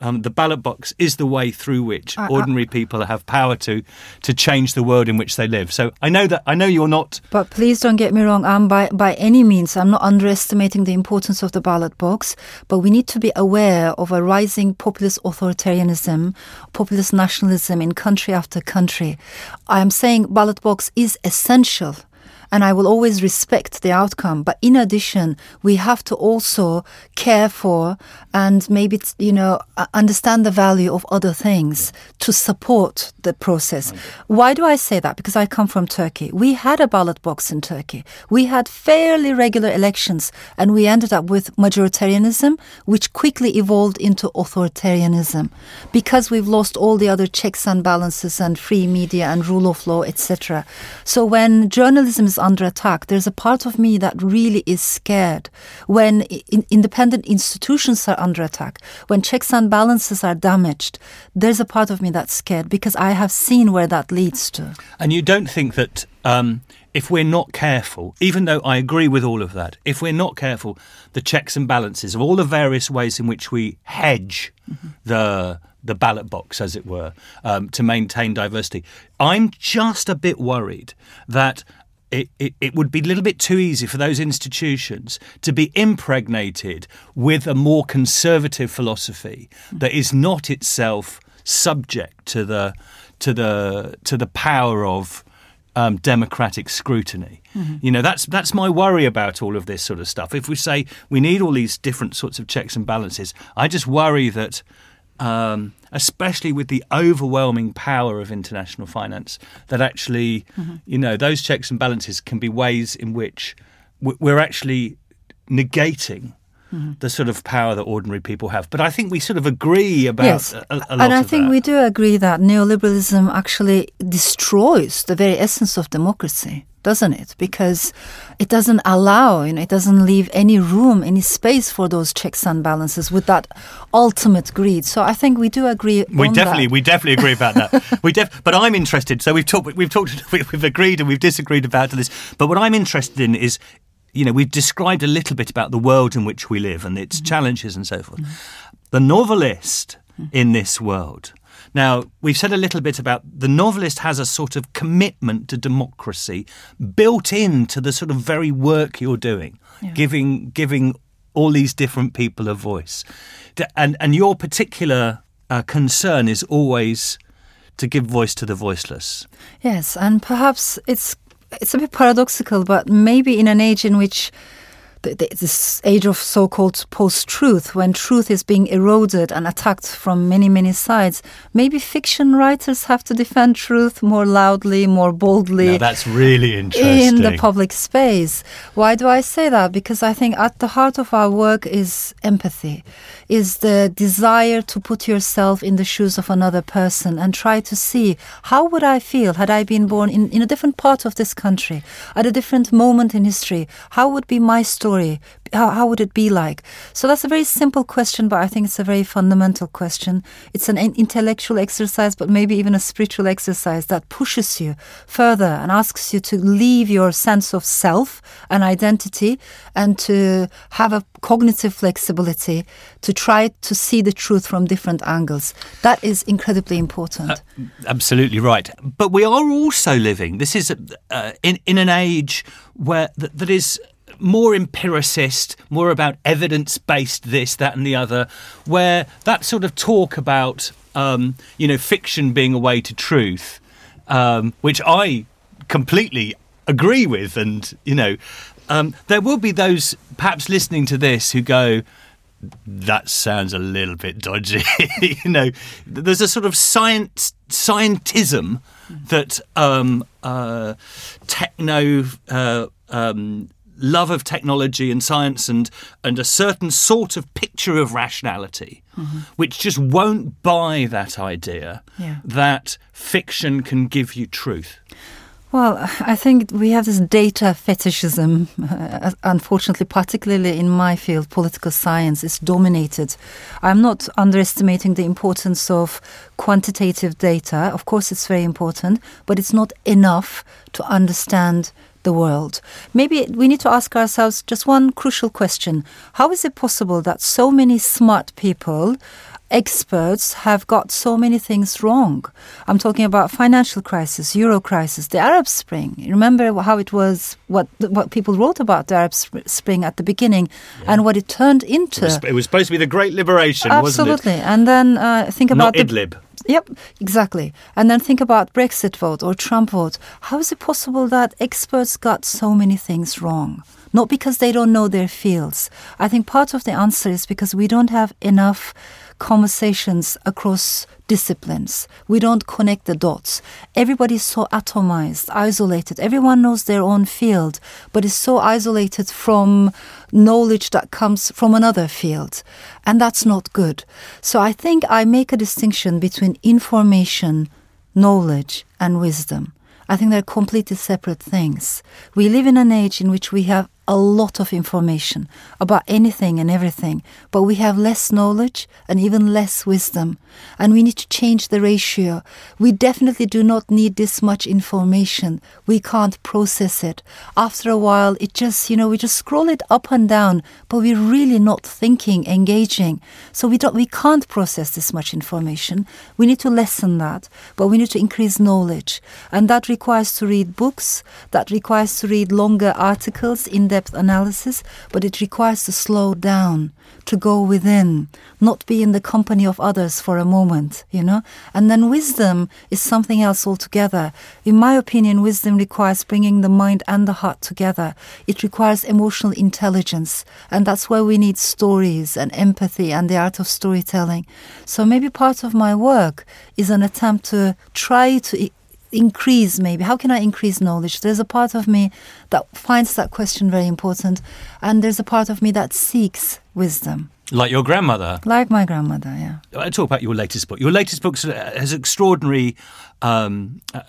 Um, the ballot box is the way through which I- I- ordinary people have power to to change the world in which they live. So I know that I know you're not But please don't get me wrong. I'm by by any means. I'm not underestimating the importance of the ballot box. But we need to be aware of a rising populist authoritarianism, populist nationalism in country after country. I am saying ballot box is essential. And I will always respect the outcome. But in addition, we have to also care for and maybe, you know, uh, understand the value of other things to support the process. Why do I say that? Because I come from Turkey. We had a ballot box in Turkey. We had fairly regular elections and we ended up with majoritarianism, which quickly evolved into authoritarianism because we've lost all the other checks and balances and free media and rule of law, etc. So when journalism is under attack, there's a part of me that really is scared. When in- independent institutions are under attack, when checks and balances are damaged, there's a part of me that's scared because I have seen where that leads to. And you don't think that um, if we're not careful, even though I agree with all of that, if we're not careful, the checks and balances of all the various ways in which we hedge the the ballot box, as it were, um, to maintain diversity, I'm just a bit worried that. It, it, it would be a little bit too easy for those institutions to be impregnated with a more conservative philosophy that is not itself subject to the to the to the power of um, democratic scrutiny. You know, that's that's my worry about all of this sort of stuff. If we say we need all these different sorts of checks and balances, I just worry that, um, especially with the overwhelming power of international finance, that actually, you know, those checks and balances can be ways in which we're actually negating Mm-hmm. the sort of power that ordinary people have. But I think we sort of agree about Yes. a, a lot and I of think that. we do agree that neoliberalism actually destroys the very essence of democracy, doesn't it? Because it doesn't allow, you know, it doesn't leave any room, any space for those checks and balances with that ultimate greed. So I think we do agree. We on definitely, that. we definitely agree about that. we def- but I'm interested. So we've talked, we've talked, we've agreed and we've disagreed about this. But what I'm interested in is, you know, we've described a little bit about the world in which we live and its mm-hmm. challenges and so forth. Mm-hmm. The novelist mm-hmm. in this world. Now, we've said a little bit about the novelist has a sort of commitment to democracy built into the sort of very work you're doing, giving giving all these different people a voice. And and your particular uh, concern is always to give voice to the voiceless. Yes, and perhaps it's it's a bit paradoxical, but maybe in an age in which the, the, this age of so-called post-truth, when truth is being eroded and attacked from many many sides, maybe fiction writers have to defend truth more loudly, more boldly. Now that's really interesting. in the public space. Why do I say that? Because I think at the heart of our work is empathy, is the desire to put yourself in the shoes of another person and try to see how would I feel had I been born in, in a different part of this country, at a different moment in history? How would be my story? How, how would it be like? So that's a very simple question, but I think it's a very fundamental question. It's an intellectual exercise, but maybe even a spiritual exercise that pushes you further and asks you to leave your sense of self and identity and to have a cognitive flexibility to try to see the truth from different angles. That is incredibly important. Absolutely right. But we are also living. This is uh, in in an age where th- that is more empiricist, more about evidence based, this, that, and the other. Where that sort of talk about um, you know fiction being a way to truth, um, which I completely agree with, and you know, um, there will be those perhaps listening to this who go that sounds a little bit dodgy. you know, there's a sort of science scientism that um, uh, techno uh, um, love of technology and science and and a certain sort of picture of rationality, which just won't buy that idea Yeah. that fiction can give you truth. Well, I think we have this data fetishism. Uh, unfortunately, particularly in my field, political science is dominated. I'm not underestimating the importance of quantitative data. Of course, it's very important, but it's not enough to understand the world. Maybe we need to ask ourselves just one crucial question How is it possible that so many smart people experts have got so many things wrong. I'm talking about financial crisis, euro crisis, the Arab Spring. Remember how it was, what what people wrote about the Arab Spring at the beginning, and what it turned into. It was, it was supposed to be the Great Liberation, wasn't it? Absolutely, and then uh, think Not about the Idlib. Yep, exactly. And then think about Brexit vote or Trump vote. How is it possible that experts got so many things wrong? Not because they don't know their fields. I think part of the answer is because we don't have enough conversations across disciplines. We don't connect the dots. Everybody's so atomized, isolated. Everyone knows their own field, but is so isolated from knowledge that comes from another field. And that's not good. So I think I make a distinction between information, knowledge, and wisdom. I think they're completely separate things. We live in an age in which we have a lot of information about anything and everything, but we have less knowledge and even less wisdom. And we need to change the ratio. We definitely do not need this much information. We can't process it. After a while, it just, you know, we just scroll it up and down, but we're really not thinking, engaging. So we don't, we can't process this much information. We need to lessen that, but we need to increase knowledge. And that requires to read books, that requires to read longer articles, in depth analysis, but it requires to slow down, to go within, not be in the company of others for a moment, you know? And then wisdom is something else altogether. In my opinion, wisdom requires bringing the mind and the heart together. It requires emotional intelligence, and that's where we need stories and empathy and the art of storytelling. So maybe part of my work is an attempt to try to increase maybe how can i increase knowledge there's a part of me that finds that question very important and there's a part of me that seeks wisdom Like your grandmother. like my grandmother yeah I talk about your latest book. Your latest book sort has extraordinary um, uh,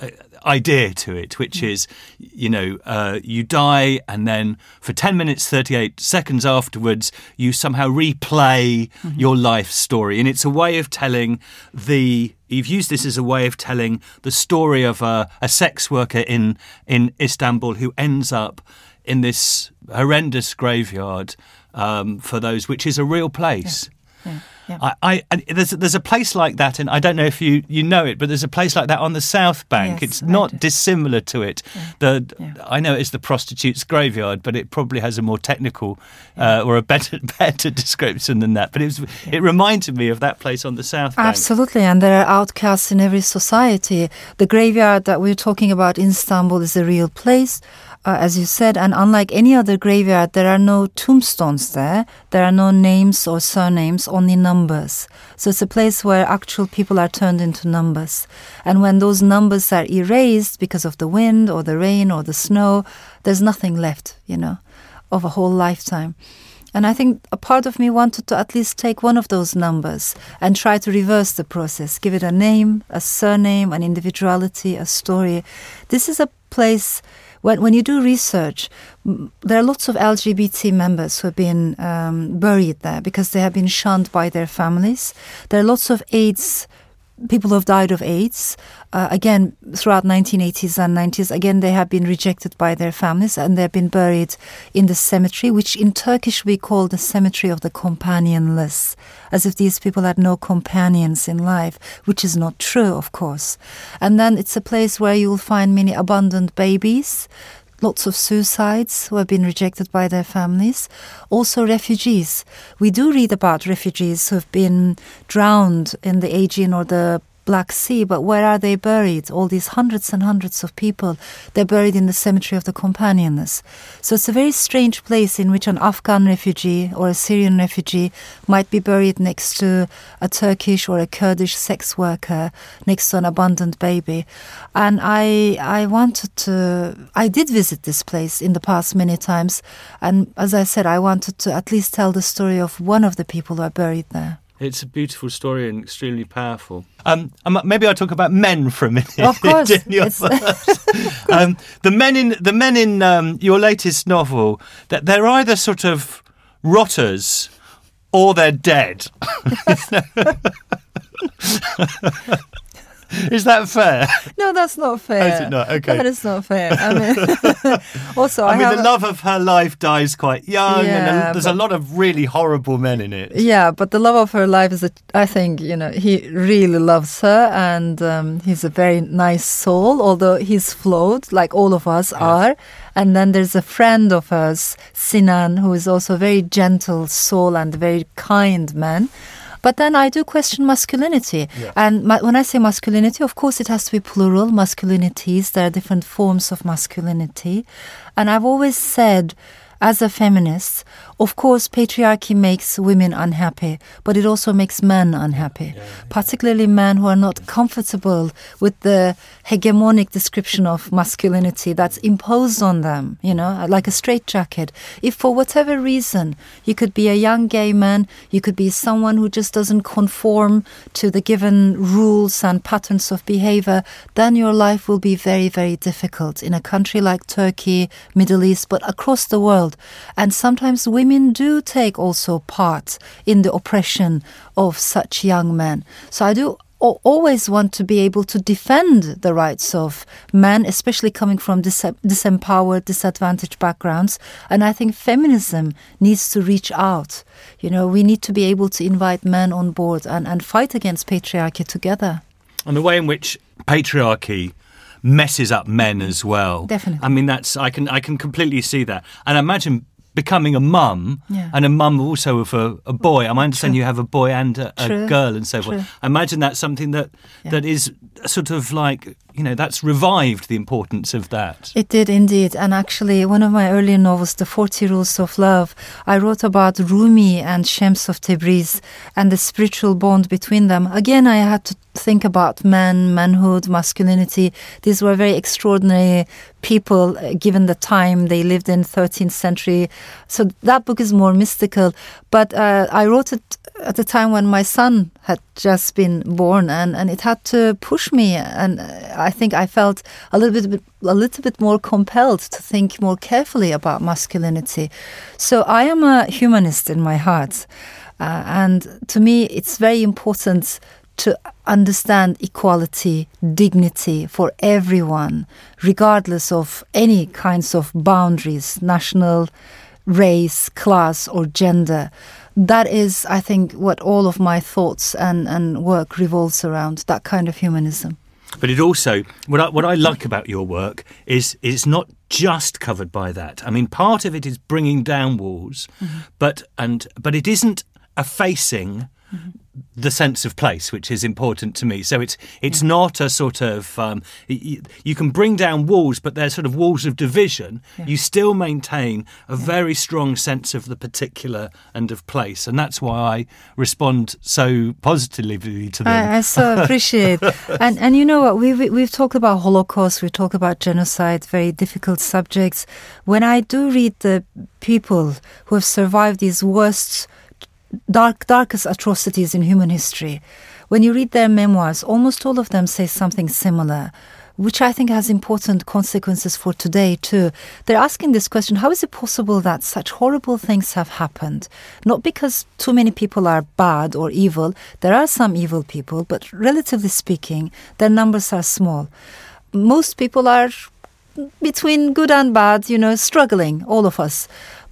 idea to it, which is, you know, uh, you die and then for 10 minutes, 38 seconds afterwards, you somehow replay your life story. And it's a way of telling the, you've used this as a way of telling the story of a, a sex worker in, in Istanbul who ends up in this horrendous graveyard um, for those, which is a real place. yeah, yeah. I, I there's there's a place like that, and I don't know if you you know it, but there's a place like that on the South Bank. Yes, it's not dissimilar to it. The Yeah. I know it's the prostitute's graveyard, but it probably has a more technical uh, or a better better description than that. But it was it reminded me of that place on the South Bank. Absolutely, and there are outcasts in every society. The graveyard that we're talking about in Istanbul is a real place, uh, as you said, and unlike any other graveyard, there are no tombstones there. There are no names or surnames, only numbers. So it's a place where actual people are turned into numbers. And when those numbers are erased because of the wind or the rain or the snow, there's nothing left, you know, of a whole lifetime. And I think a part of me wanted to at least take one of those numbers and try to reverse the process, give it a name, a surname, an individuality, a story. This is a place when, when you do research, there are lots of LGBT members who have been um, buried there because they have been shunned by their families. There are lots of AIDS people who have died of AIDS. Uh, again, throughout 1980s and 90s, again they have been rejected by their families and they've been buried in the cemetery, which in Turkish we call the cemetery of the companionless, as if these people had no companions in life, which is not true, of course. And then it's a place where you'll find many abandoned babies lots of suicides who have been rejected by their families, also refugees. We do read about refugees who've been drowned in the Aegean or the Black Sea, but where are they buried? All these hundreds and hundreds of people, they're buried in the cemetery of the companionless. So it's a very strange place in which an Afghan refugee or a Syrian refugee might be buried next to a Turkish or a Kurdish sex worker, next to an abandoned baby. And I, I wanted to, I did visit this place in the past many times. And as I said, I wanted to at least tell the story of one of the people who are buried there. It's a beautiful story and extremely powerful. Um, maybe I'll talk about men for a minute. Of course, in your first. um, the men in the men in um, your latest novel that they're either sort of rotters or they're dead. Is that fair? No, that's not fair. is it not? Okay. That is not fair. I mean, also, I, I mean, the love of her life dies quite young, Yeah, a, there's a lot of really horrible men in it. Yeah, but the love of her life is, a, I think, you know, he really loves her and um, he's a very nice soul, although he's flawed, like all of us are. And then there's a friend of hers, Sinan, who is also a very gentle soul and a very kind man. But then I do question masculinity. And ma- when I say masculinity, of course, it has to be plural masculinities. There are different forms of masculinity. And I've always said, as a feminist, of course, patriarchy makes women unhappy, but it also makes men unhappy, particularly men who are not comfortable with the hegemonic description of masculinity that's imposed on them, you know, like a straitjacket. If for whatever reason you could be a young gay man, you could be someone who just doesn't conform to the given rules and patterns of behavior, then your life will be very, very difficult in a country like Turkey, Middle East, but across the world. And sometimes women do take also part in the oppression of such young men. So I do always want to be able to defend the rights of men, especially coming from dis- disempowered, disadvantaged backgrounds. And I think feminism needs to reach out. You know, we need to be able to invite men on board and, and fight against patriarchy together. and the way in which patriarchy messes up men as well. Definitely. I mean, that's I can I can completely see that, and I imagine becoming a mum Yeah. and a mum also of a, a boy. I understand True. you have a boy and a, a girl and so True. forth. I imagine that's something that Yeah. that is sort of like you know that's revived the importance of that. It did indeed. And actually, one of my earlier novels, The 40 Rules of Love, I wrote about Rumi and Shams of Tabriz and the spiritual bond between them. Again, I had to think about men, manhood, masculinity. These were very extraordinary people uh, given the time they lived in 13th century. So that book is more mystical. But uh, I wrote it at the time when my son had just been born and, and it had to push me and I think I felt a little bit a little bit more compelled to think more carefully about masculinity. So I am a humanist in my heart. Uh, and to me it's very important to understand equality, dignity for everyone, regardless of any kinds of boundaries, national, race, class, or gender. That is, I think, what all of my thoughts and, and work revolves around that kind of humanism. But it also what I, what I like about your work is it's not just covered by that. I mean, part of it is bringing down walls, mm-hmm. but and but it isn't effacing mm-hmm the sense of place, which is important to me. So it's it's yeah. not a sort of um, you, you, can bring down walls, but they're sort of walls of division. Yeah. You still maintain a yeah. very strong sense of the particular and of place, and that's why I respond so positively to them. I, I so appreciate, and and you know what we, we we've talked about Holocaust, we talk about genocide, very difficult subjects. When I do read the people who have survived these worst dark, darkest atrocities in human history. When you read their memoirs, almost all of them say something similar, which I think has important consequences for today too. They're asking this question how is it possible that such horrible things have happened? Not because too many people are bad or evil, there are some evil people, but relatively speaking, their numbers are small. Most people are between good and bad, you know, struggling, all of us.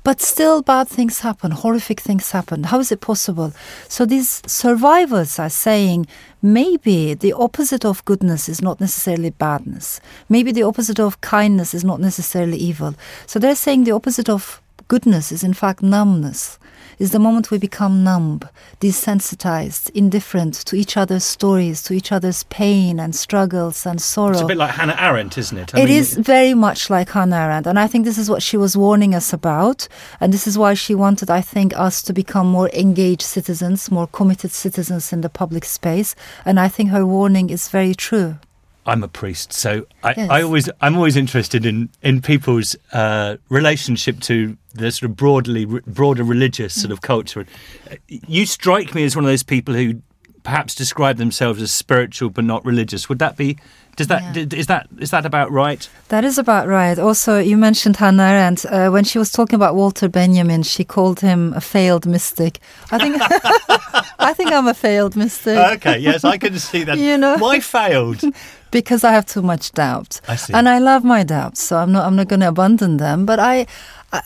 But still, bad things happen, horrific things happen. How is it possible? So these survivors are saying maybe the opposite of goodness is not necessarily badness. Maybe the opposite of kindness is not necessarily evil. So they're saying the opposite of goodness is in fact numbness is the moment we become numb, desensitized, indifferent to each other's stories, to each other's pain and struggles and sorrow. It's a bit like Hannah Arendt, isn't it? I it mean, is very much like Hannah Arendt. And I think this is what she was warning us about. And this is why she wanted, I think, us to become more engaged citizens, more committed citizens in the public space. And I think her warning is very true. I'm a priest, so I, yes. I always I'm always interested in in people's uh, relationship to the sort of broadly broader religious sort of culture. You strike me as one of those people who perhaps describe themselves as spiritual but not religious. Would that be? Does that yeah. is that is that about right? That is about right. Also, you mentioned Hannah Arendt. Uh, when she was talking about Walter Benjamin, she called him a failed mystic. I think I think I'm a failed mystic. Okay, yes, I can see that. you know, why failed? because I have too much doubt. I see. And I love my doubts, so I'm not I'm not going to abandon them. But I,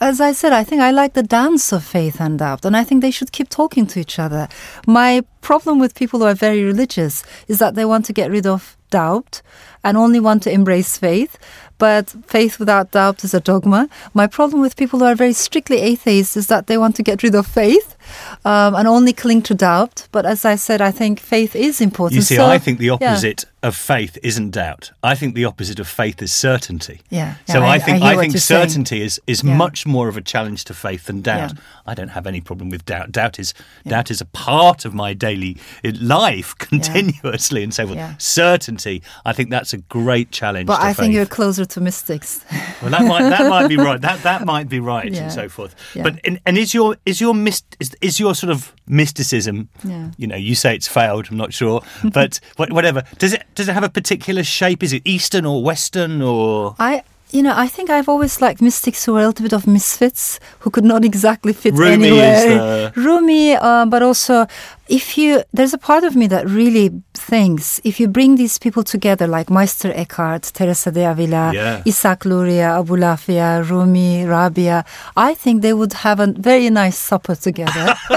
as I said, I think I like the dance of faith and doubt, and I think they should keep talking to each other. My problem with people who are very religious is that they want to get rid of doubt and only want to embrace faith. But faith without doubt is a dogma. My problem with people who are very strictly atheists is that they want to get rid of faith um, and only cling to doubt. But as I said, I think faith is important. You see, so, I think the opposite yeah. of faith isn't doubt. I think the opposite of faith is certainty. Yeah. yeah so I, I think I, I think certainty saying. is is yeah. much more of a challenge to faith than doubt. I don't have any problem with doubt. Doubt is doubt is a part of my daily life continuously, and so forth. Certainty, I think that's a great challenge. But I faith. think you're closer to mystics. well, that might that might be right. That that might be right, and so forth. But and, and is your is your myst is, is your sort of mysticism? Yeah. You know, you say it's failed. I'm not sure, but whatever. Does it does it have a particular shape? Is it Eastern or Western or? I you know, I think I've always liked mystics who are a little bit of misfits, who could not exactly fit Rumi anywhere. Rumi, uh, but also if you, there's a part of me that really thinks if you bring these people together, like Meister Eckhart, Teresa de Avila, yeah. Isaac Luria, Abulafia, Rumi, Rabia, I think they would have a very nice supper together.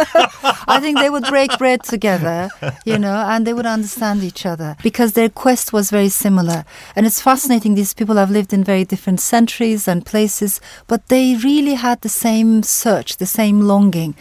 I think they would break bread together, you know, and they would understand each other because their quest was very similar. And it's fascinating. These people have lived in very different centuries and places, but they really had the same search, the same longing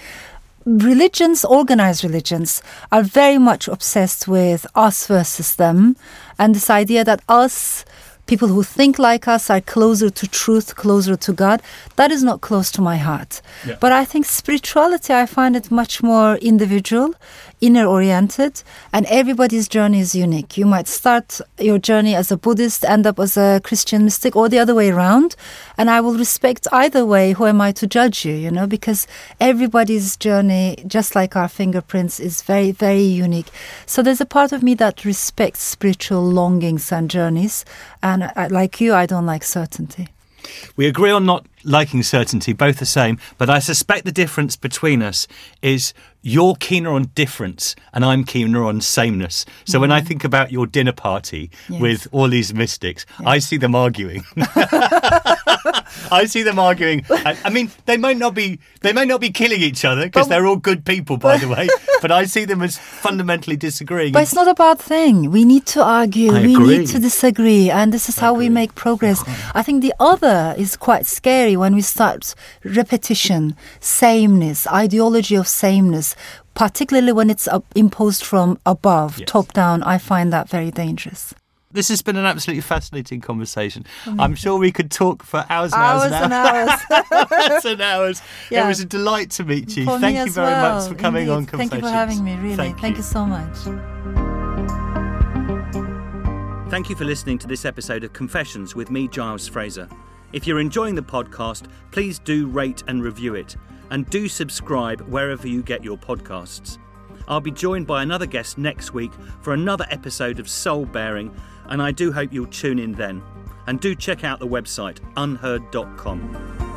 religions, organized religions, are very much obsessed with us versus them, and this idea that us people who think like us are closer to truth, closer to God. That is not close to my heart. Yeah. But I think spirituality, I find it much more individual, inner oriented, and everybody's journey is unique. You might start your journey as a Buddhist, end up as a Christian mystic, or the other way around. And I will respect either way. Who am I to judge you, you know? Because everybody's journey, just like our fingerprints, is very, very unique. So there's a part of me that respects spiritual longings and journeys. And like you, I don't like certainty. We agree on not liking certainty, both the same, but I suspect the difference between us is you're keener on difference and I'm keener on sameness. So when I mm-hmm. think about your dinner party Yes. with all these mystics, I see them arguing. I see them arguing. I, I mean, they might not be they may not be killing each other because they're all good people, by the way. But I see them as fundamentally disagreeing. But it's not a bad thing. We need to argue. I we agree. need to disagree. And this is how we make progress. I think the other is quite scary when we start repetition, sameness, ideology of sameness, particularly when it's up, imposed from above, Yes. top down. I find that very dangerous. This has been an absolutely fascinating conversation. Mm. I'm sure we could talk for hours and hours, Hours and hours. hours. hours and hours. It was a delight to meet you. For Thank me you as very well. much for coming on Indeed. Confessions. Thank you for having me, really. Thank, you so much. Thank you for listening to this episode of Confessions with me, Giles Fraser. If you're enjoying the podcast, please do rate and review it, and do subscribe wherever you get your podcasts. I'll be joined by another guest next week for another episode of Soul Bearing, and I do hope you'll tune in then. And do check out the website unheard.com.